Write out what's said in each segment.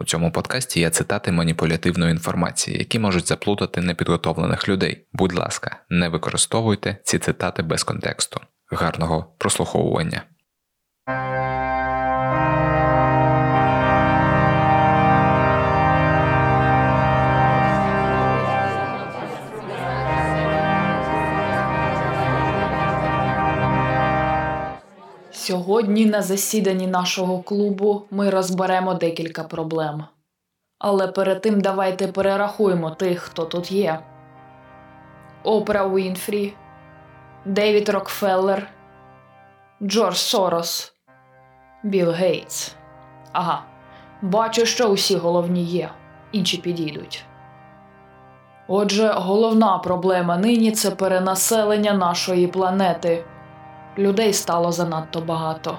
У цьому подкасті є цитати маніпулятивної інформації, які можуть заплутати непідготовлених людей. Будь ласка, не використовуйте ці цитати без контексту. Гарного прослуховування. Сьогодні на засіданні нашого клубу ми розберемо декілька проблем. Але перед тим давайте перерахуємо тих, хто тут є: Опра Уінфрі, Девід Рокфеллер, Джордж Сорос, Білл Гейтс. Ага, бачу, що усі головні є, інші підійдуть. Отже, головна проблема нині це перенаселення нашої планети. Людей стало занадто багато.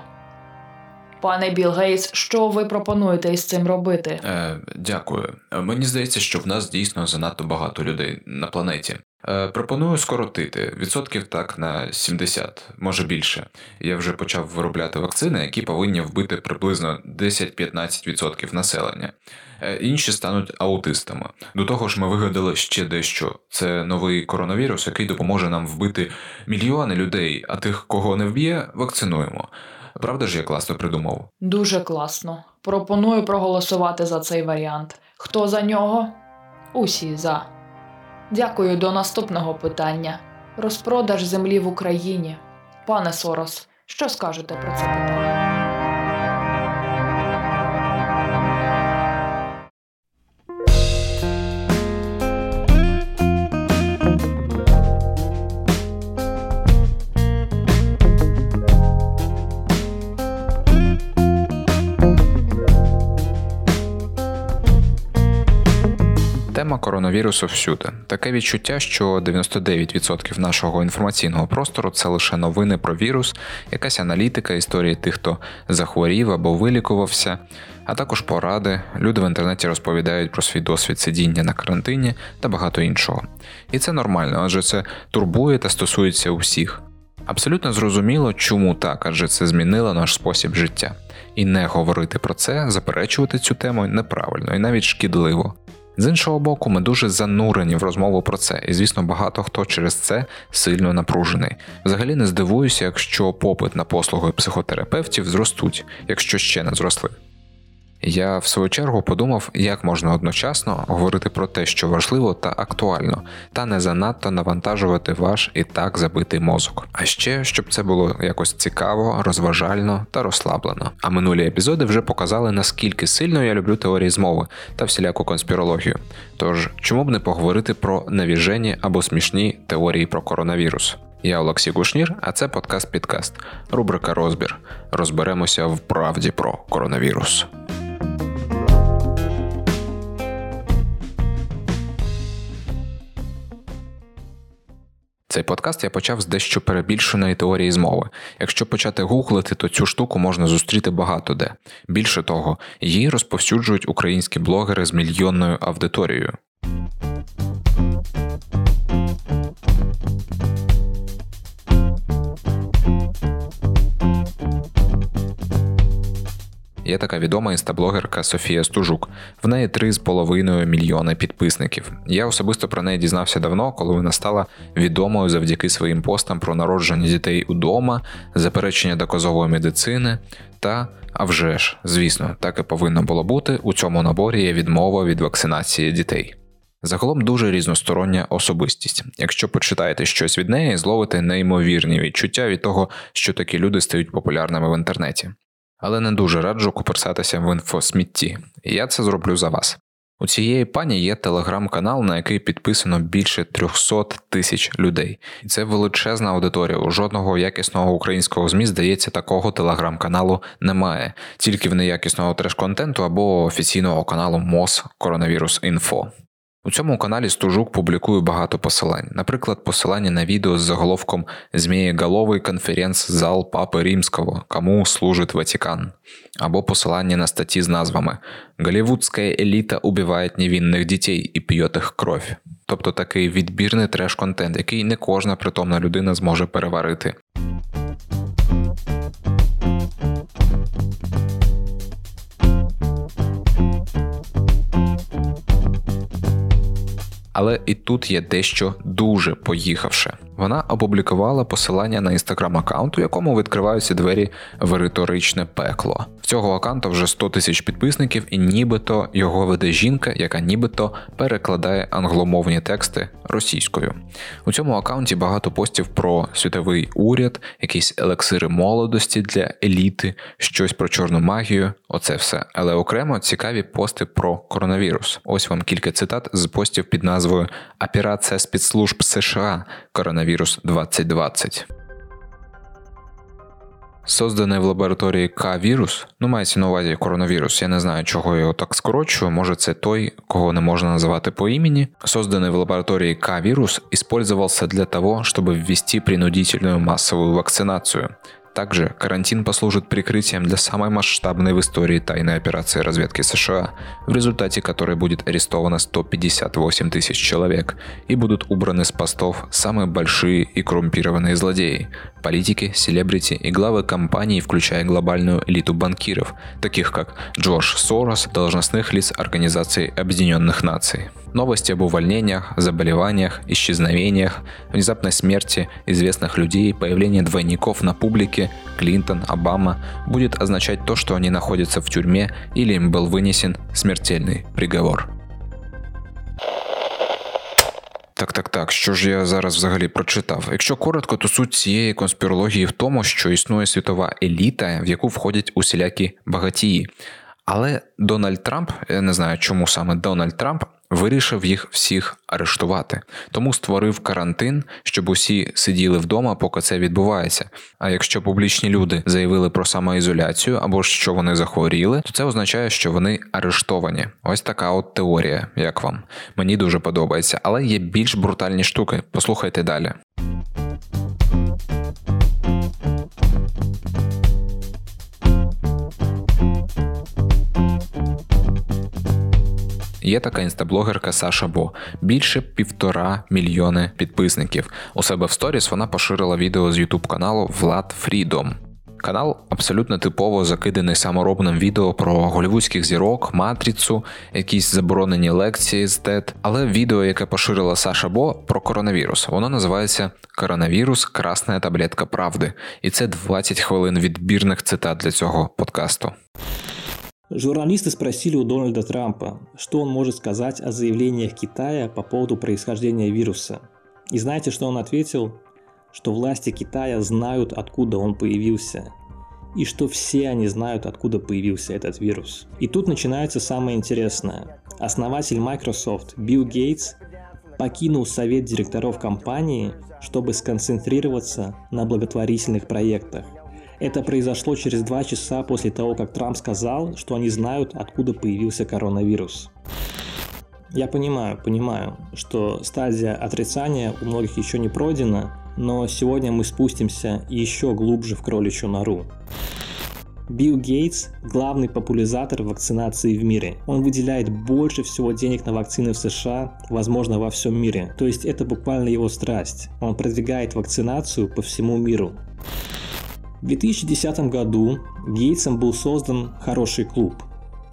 Пане Білл Гейтс, що ви пропонуєте із цим робити? Е, Дякую. Мені здається, що в нас дійсно занадто багато людей на планеті. Е, Пропоную скоротити відсотків так на 70, може більше. Я вже почав виробляти вакцини, які повинні вбити приблизно 10-15% населення. Е, Інші стануть аутистами. До того ж, ми вигадали ще дещо. Це новий коронавірус, який допоможе нам вбити мільйони людей, а тих, кого не вб'є, вакцинуємо. Правда ж, я класно придумав? Дуже класно. Пропоную проголосувати за цей варіант. Хто за нього? Усі за. Дякую до наступного питання. Розпродаж землі в Україні. Пане Сорос, що скажете про це питання? Коронавірусу всюди. Таке відчуття, що 99% нашого інформаційного простору це лише новини про вірус, якась аналітика, історії тих, хто захворів або вилікувався, а також поради. Люди в інтернеті розповідають про свій досвід сидіння на карантині та багато іншого. І це нормально, адже це турбує та стосується усіх. Абсолютно зрозуміло, чому так, адже це змінило наш спосіб життя. І не говорити про це, заперечувати цю тему неправильно і навіть шкідливо. З іншого боку, ми дуже занурені в розмову про це, і звісно, багато хто через це сильно напружений. Взагалі не здивуюся, якщо попит на послуги психотерапевтів зростуть, якщо ще не зросли. Я в свою чергу подумав, як можна одночасно говорити про те, що важливо та актуально, та не занадто навантажувати ваш і так забитий мозок. А ще щоб це було якось цікаво, розважально та розслаблено. А минулі епізоди вже показали, наскільки сильно я люблю теорії змови та всіляку конспірологію. Тож чому б не поговорити про навіжені або смішні теорії про коронавірус? Я Олексій Гушнір, а це подкаст Підкаст, рубрика Розбір. Розберемося в правді про коронавірус. Цей подкаст я почав з дещо перебільшеної теорії змови. Якщо почати гуглити, то цю штуку можна зустріти багато де. Більше того, її розповсюджують українські блогери з мільйонною аудиторією. Є така відома інстаблогерка Софія Стужук. В неї 3,5 мільйони підписників. Я особисто про неї дізнався давно, коли вона стала відомою завдяки своїм постам про народження дітей удома, заперечення доказової медицини та, а вже ж, звісно, так і повинно було бути. У цьому наборі є відмова від вакцинації дітей. Загалом дуже різностороння особистість. Якщо почитаєте щось від неї, зловите неймовірні відчуття від того, що такі люди стають популярними в інтернеті але не дуже раджу куперсатися в інфосмітті, я це зроблю за вас. У цієї пані є телеграм-канал, на який підписано більше 300 тисяч людей, і це величезна аудиторія. У жодного якісного українського змі, здається, такого телеграм-каналу немає, тільки в неякісного треш-контенту або офіційного каналу МОЗ Коронавірус Інфо. У цьому каналі Стужук публікує багато посилань, наприклад, посилання на відео з заголовком Змієголовий конференц-зал Папи Римського, кому служить Ватикан, або посилання на статті з назвами Голівудська еліта убиває невинних дітей і п'є їх кров. Тобто такий відбірний треш-контент, який не кожна притомна людина зможе переварити. Але і тут є дещо дуже поїхавше. Вона опублікувала посилання на інстаграм аккаунт, у якому відкриваються двері в риторичне пекло. В цього аккаунту вже 100 тисяч підписників, і нібито його веде жінка, яка нібито перекладає англомовні тексти російською. У цьому аккаунті багато постів про світовий уряд, якісь елексири молодості для еліти, щось про чорну магію. Оце все. Але окремо цікаві пости про коронавірус. Ось вам кілька цитат з постів під назвою Операція спецслужб США Коронавірус 2020. Созданий в лабораторії К-вірус, ну мається на увазі коронавірус, я не знаю, чого його так скорочую, може це той, кого не можна називати по імені. Созданный в лаборатории К-вирус использовался для того, чтобы ввести принудительную массовую вакцинацию. Также карантин послужит прикрытием для самой масштабной в истории тайной операции разведки США, в результате которой будет арестовано 158 тысяч человек и будут убраны с постов самые большие и коррумпированные злодеи – политики, селебрити и главы компаний, включая глобальную элиту банкиров, таких как Джордж Сорос, должностных лиц Организации Объединенных Наций. Новости об увольнениях, заболеваниях, исчезновениях, внезапной смерти известных людей, появление двойников на публике, Клинтон, Обама будет означать то, что они находятся в тюрьме или им был вынесен смертельный приговор. Так, так, так. Що ж я зараз взагалі прочитав? Якщо коротко, то суть цієї конспірології в тому, що існує світова еліта, в яку входять усілякі багатії. Але Дональд Трамп, я не знаю, чому саме Дональд Трамп вирішив їх всіх арештувати, тому створив карантин, щоб усі сиділи вдома, поки це відбувається. А якщо публічні люди заявили про самоізоляцію або що вони захворіли, то це означає, що вони арештовані. Ось така от теорія, як вам. Мені дуже подобається, але є більш брутальні штуки. Послухайте далі. Є така інстаблогерка Саша Бо, більше півтора мільйони підписників. У себе в сторіс вона поширила відео з ютуб каналу Влад Фрідом. Канал абсолютно типово закиданий саморобним відео про голівудських зірок, матрицю, якісь заборонені лекції з ТЕД. Але відео, яке поширила Саша Бо про коронавірус, воно називається Коронавірус Красна таблетка правди, і це 20 хвилин відбірних цитат для цього подкасту. Журналисты спросили у Дональда Трампа, что он может сказать о заявлениях Китая по поводу происхождения вируса. И знаете, что он ответил? Что власти Китая знают, откуда он появился. И что все они знают, откуда появился этот вирус. И тут начинается самое интересное. Основатель Microsoft Билл Гейтс покинул совет директоров компании, чтобы сконцентрироваться на благотворительных проектах. Это произошло через два часа после того, как Трамп сказал, что они знают, откуда появился коронавирус. Я понимаю, понимаю, что стадия отрицания у многих еще не пройдена, но сегодня мы спустимся еще глубже в кроличью нору. Билл Гейтс – главный популяризатор вакцинации в мире. Он выделяет больше всего денег на вакцины в США, возможно, во всем мире. То есть это буквально его страсть. Он продвигает вакцинацию по всему миру. В 2010 году Гейтсом был создан хороший клуб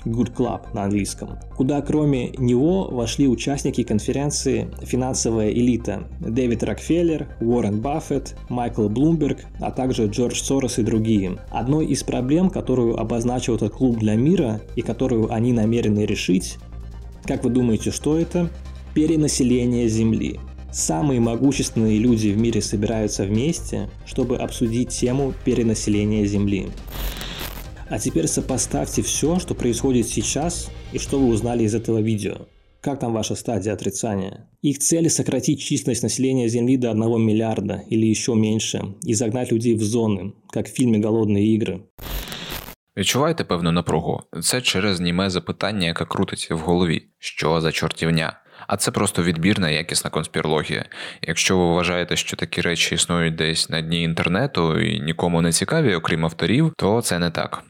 Good Club на английском, куда кроме него вошли участники конференции «Финансовая элита» Дэвид Рокфеллер, Уоррен Баффет, Майкл Блумберг, а также Джордж Сорос и другие. Одной из проблем, которую обозначил этот клуб для мира и которую они намерены решить, как вы думаете, что это? Перенаселение Земли. Самые могущественные люди в мире собираются вместе, чтобы обсудить тему перенаселения Земли. А теперь сопоставьте все, что происходит сейчас и что вы узнали из этого видео. Как там ваша стадия отрицания? Их цель – сократить численность населения Земли до 1 миллиарда или еще меньше и загнать людей в зоны, как в фильме «Голодные игры». Відчуваєте певну напругу? Це через німе запитання, яке крутиться в голові. Що за чортівня? А це просто відбірна якісна конспірологія. Якщо ви вважаєте, що такі речі існують десь на дні інтернету і нікому не цікаві, окрім авторів, то це не так.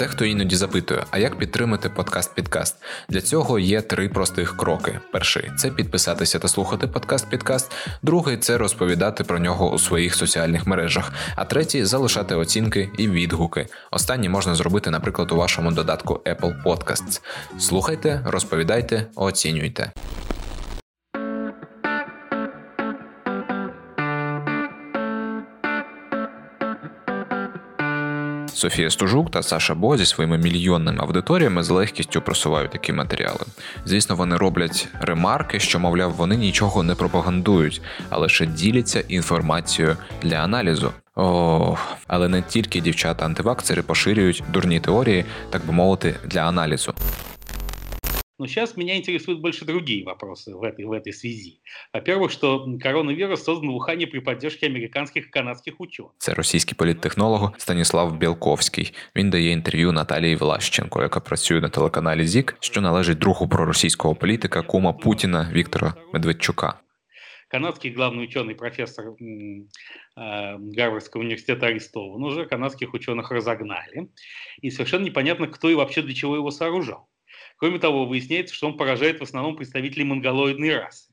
Дехто іноді запитує, а як підтримати подкаст-підкаст? Для цього є три простих кроки: перший це підписатися та слухати подкаст-підкаст, другий це розповідати про нього у своїх соціальних мережах, а третій залишати оцінки і відгуки. Останні можна зробити, наприклад, у вашому додатку Apple Podcasts. Слухайте, розповідайте, оцінюйте. Софія Стужук та Саша Бо зі своїми мільйонними аудиторіями з легкістю просувають такі матеріали. Звісно, вони роблять ремарки, що, мовляв, вони нічого не пропагандують, а лише діляться інформацією для аналізу. Ох, але не тільки дівчата-антивакцери поширюють дурні теорії, так би мовити, для аналізу. Но сейчас меня интересуют больше другие вопросы в этой, в этой связи. Во-первых, что коронавирус создан в Ухане при поддержке американских и канадских ученых. Це російський політтехнолог Станіслав Білковський. Він дає інтерв'ю Наталії Влащенко, яка працює на телеканалі ЗІК, що належить другу проросійського політика кума Путіна Віктора Медведчука. Канадский главный ученый, профессор м, э, Гарвардского университета арестован уже, канадских ученых разогнали. И совершенно непонятно, кто и вообще для чего его сооружал. Кроме того, выясняется, что он поражает в основном представителей монголоидной расы.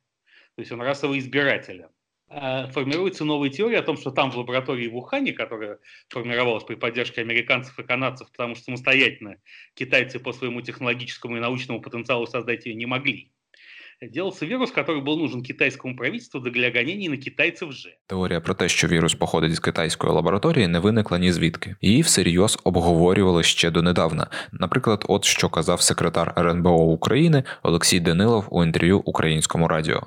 То есть он расовый избиратель. А Формируется новая теория о том, что там в лаборатории в Ухане, которая формировалась при поддержке американцев и канадцев, потому что самостоятельно китайцы по своему технологическому и научному потенциалу создать ее не могли, делался вирус, который был нужен китайському правительству для гонений на китайців же. Теорія про те, що вірус походить з китайської лабораторії, не виникла ні звідки. Її всерйоз обговорювали ще донедавна. Наприклад, от що казав секретар РНБО України Олексій Данилов у інтерв'ю українському радіо.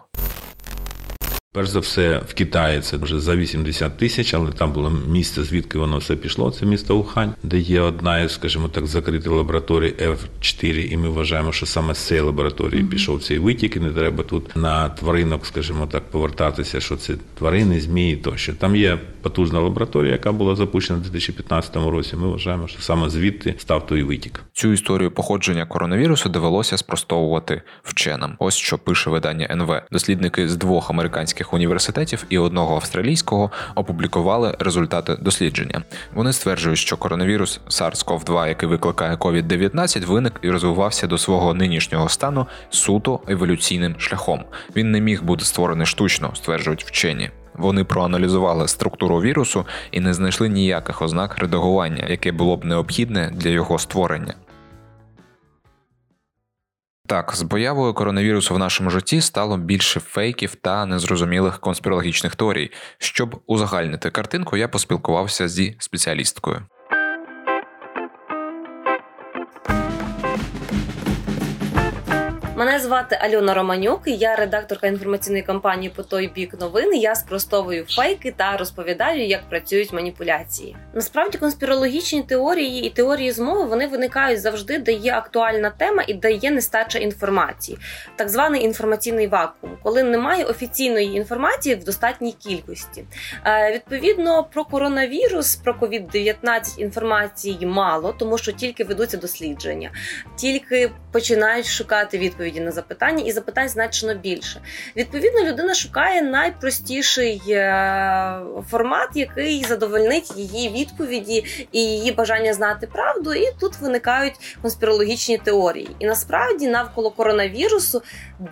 Перш за все, в Китаї це вже за 80 тисяч, але там було місце, звідки воно все пішло. Це місто Ухань, де є одна із, скажімо так, закритих лабораторій F4, і ми вважаємо, що саме з цієї лабораторії пішов цей витік, і не треба тут на тваринок, скажімо так, повертатися, що це тварини, змії тощо. Там є потужна лабораторія, яка була запущена в 2015 році. Ми вважаємо, що саме звідти став той витік. Цю історію походження коронавірусу довелося спростовувати вченим. Ось що пише видання НВ. Дослідники з двох американських університетів і одного австралійського опублікували результати дослідження. Вони стверджують, що коронавірус SARS-CoV-2, який викликає COVID-19, виник і розвивався до свого нинішнього стану суто еволюційним шляхом. Він не міг бути створений штучно, стверджують вчені. Вони проаналізували структуру вірусу і не знайшли ніяких ознак редагування, яке було б необхідне для його створення. Так, з появою коронавірусу в нашому житті стало більше фейків та незрозумілих конспірологічних теорій. Щоб узагальнити картинку, я поспілкувався зі спеціалісткою. Мене звати Альона Романюк, я редакторка інформаційної кампанії по той бік новин. Я спростовую фейки та розповідаю, як працюють маніпуляції. Насправді конспірологічні теорії і теорії змови вони виникають завжди, де є актуальна тема і де є нестача інформації, так званий інформаційний вакуум, коли немає офіційної інформації в достатній кількості. Е, відповідно про коронавірус, про COVID-19 інформації мало, тому що тільки ведуться дослідження, тільки починають шукати відповіді на запитання, і запитань значно більше. Відповідно, людина шукає найпростіший е, формат, який задовольнить її відповіді і її бажання знати правду. І тут виникають конспірологічні теорії. І насправді навколо коронавірусу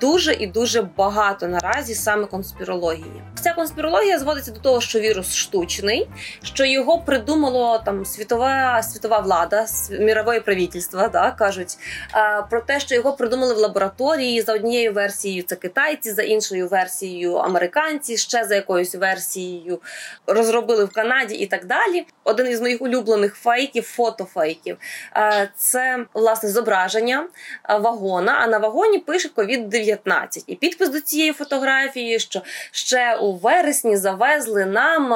дуже і дуже багато наразі саме конспірології. Ця конспірологія зводиться до того, що вірус штучний, що його придумало там світова світова влада, мірове правительство, да, кажуть а, про те, що його придумали в лабораторії за однією версією. Це китайці, за іншою версією американці, ще за якоюсь версією розробили в Канаді і так далі. Один із моїх улюблених фейків, фотофейків, а, це власне зображення вагона. А на вагоні пише COVID-19. І підпис до цієї фотографії, що ще у вересні завезли нам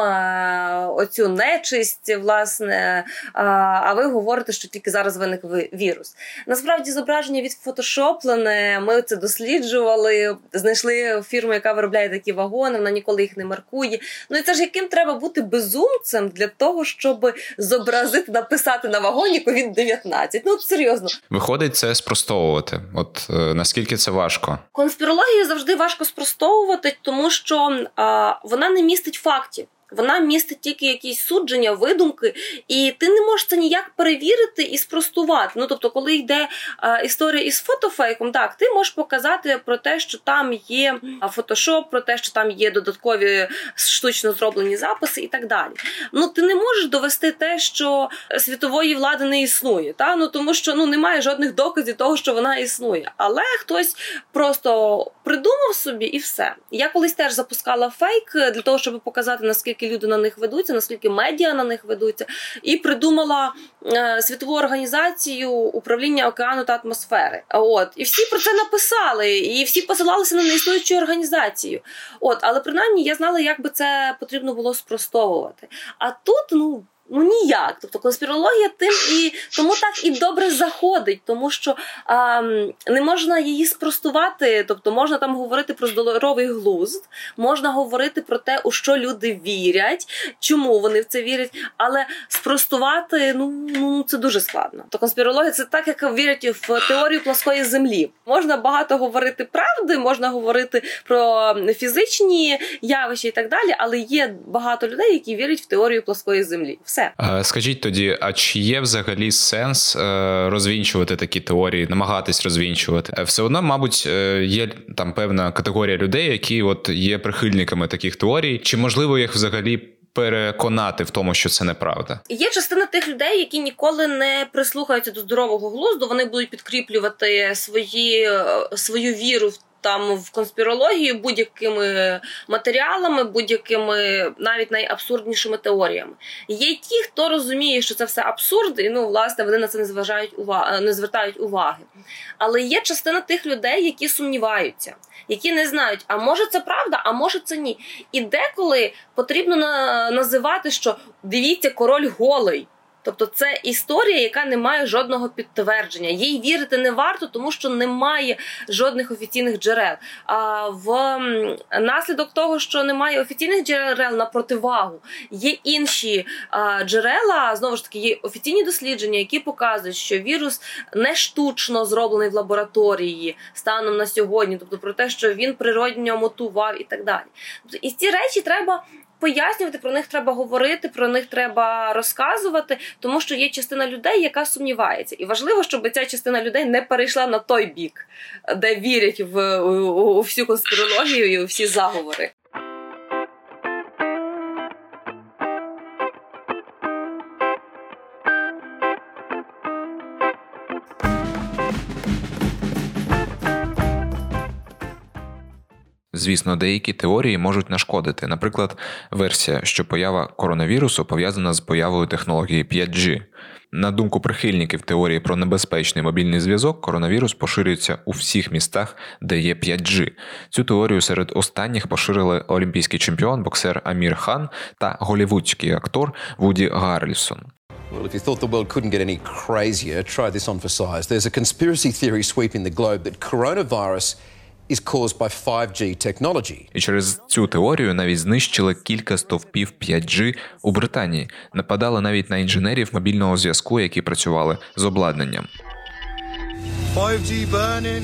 оцю нечисть, власне. А ви говорите, що тільки зараз виник вірус. Насправді зображення відфотошоплене. Ми це досліджували, знайшли фірму, яка виробляє такі вагони. Вона ніколи їх не маркує. Ну і це ж яким треба бути безумцем для того, щоб зобразити, написати на вагоні COVID-19. Ну от серйозно. Виходить це спростовувати. От е, наскільки це важко? Конспірологію завжди важко спростовувати, тому що а, вона не містить фактів. Вона містить тільки якісь судження, видумки, і ти не можеш це ніяк перевірити і спростувати. Ну тобто, коли йде а, історія із фотофейком, так ти можеш показати про те, що там є фотошоп, про те, що там є додаткові штучно зроблені записи і так далі. Ну ти не можеш довести те, що світової влади не існує, та ну тому що ну немає жодних доказів того, що вона існує. Але хтось просто придумав собі і все. Я колись теж запускала фейк для того, щоб показати наскільки люди на них ведуться, наскільки медіа на них ведуться, і придумала е, світову організацію управління океану та атмосфери. От і всі про це написали, і всі посилалися на неіснуючу організацію. От, але принаймні я знала, як би це потрібно було спростовувати. А тут, ну. Ну ніяк. Тобто конспірологія тим і тому так і добре заходить, тому що а, не можна її спростувати. Тобто можна там говорити про здоровий глузд, можна говорити про те, у що люди вірять, чому вони в це вірять, але спростувати ну, ну це дуже складно. То конспірологія це так, як вірять в теорію плоскої землі. Можна багато говорити правди, можна говорити про фізичні явища і так далі, але є багато людей, які вірять в теорію плоскої землі. Все. Скажіть тоді, а чи є взагалі сенс е, розвінчувати такі теорії, намагатись розвінчувати? Е, все одно, мабуть, е, є там певна категорія людей, які от є прихильниками таких теорій, чи можливо їх взагалі? Переконати в тому, що це неправда, є частина тих людей, які ніколи не прислухаються до здорового глузду. Вони будуть підкріплювати свої свою віру в там в конспірологію будь-якими матеріалами, будь-якими навіть найабсурднішими теоріями. Є ті, хто розуміє, що це все абсурд, і ну власне вони на це не зважають уваги, не звертають уваги. Але є частина тих людей, які сумніваються, які не знають, а може це правда, а може це ні. І деколи потрібно називати, що дивіться, король голий. Тобто це історія, яка не має жодного підтвердження. Їй вірити не варто, тому що немає жодних офіційних джерел. А в наслідок того, що немає офіційних джерел на противагу, є інші джерела. Знову ж таки, є офіційні дослідження, які показують, що вірус не штучно зроблений в лабораторії станом на сьогодні, тобто про те, що він природньо мотував і так далі. Тобто, і ці речі треба пояснювати, про них треба говорити, про них треба розказувати, тому що є частина людей, яка сумнівається, і важливо, щоб ця частина людей не перейшла на той бік, де вірять в у, у всю конспірологію і у всі заговори. Звісно, деякі теорії можуть нашкодити. Наприклад, версія, що поява коронавірусу пов'язана з появою технології 5G. На думку прихильників теорії про небезпечний мобільний зв'язок, коронавірус поширюється у всіх містах, де є 5G. Цю теорію серед останніх поширили олімпійський чемпіон, боксер Амір Хан та голівудський актор Вуді Гарлісон. Well, if you thought the world couldn't get any crazier, try this on for size. There's a conspiracy theory sweeping the globe that coronavirus is caused by 5G technology. І через цю теорію навіть знищили кілька стовпів 5G у Британії, нападали навіть на інженерів мобільного зв'язку, які працювали з обладнанням. 5G burning.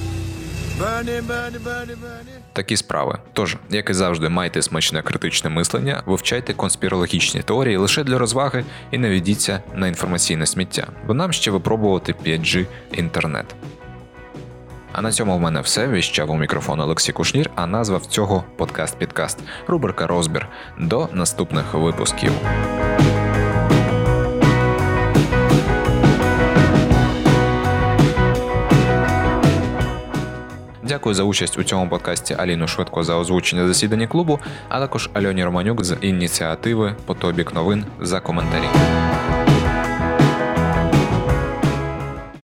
Burning, burning, burning, burning. Такі справи. Тож, як і завжди, майте смачне критичне мислення, вивчайте конспірологічні теорії лише для розваги і не ведіться на інформаційне сміття, бо нам ще випробувати 5G інтернет. А на цьому в мене все. Віщав у мікрофон Олексій Кушнір, а назва цього подкаст-підкаст. Рубрика Розбір. До наступних випусків. Дякую за участь у цьому подкасті Аліну Швидко за озвучення засідання клубу, а також Альоні Романюк з ініціативи Потобік новин за коментарі.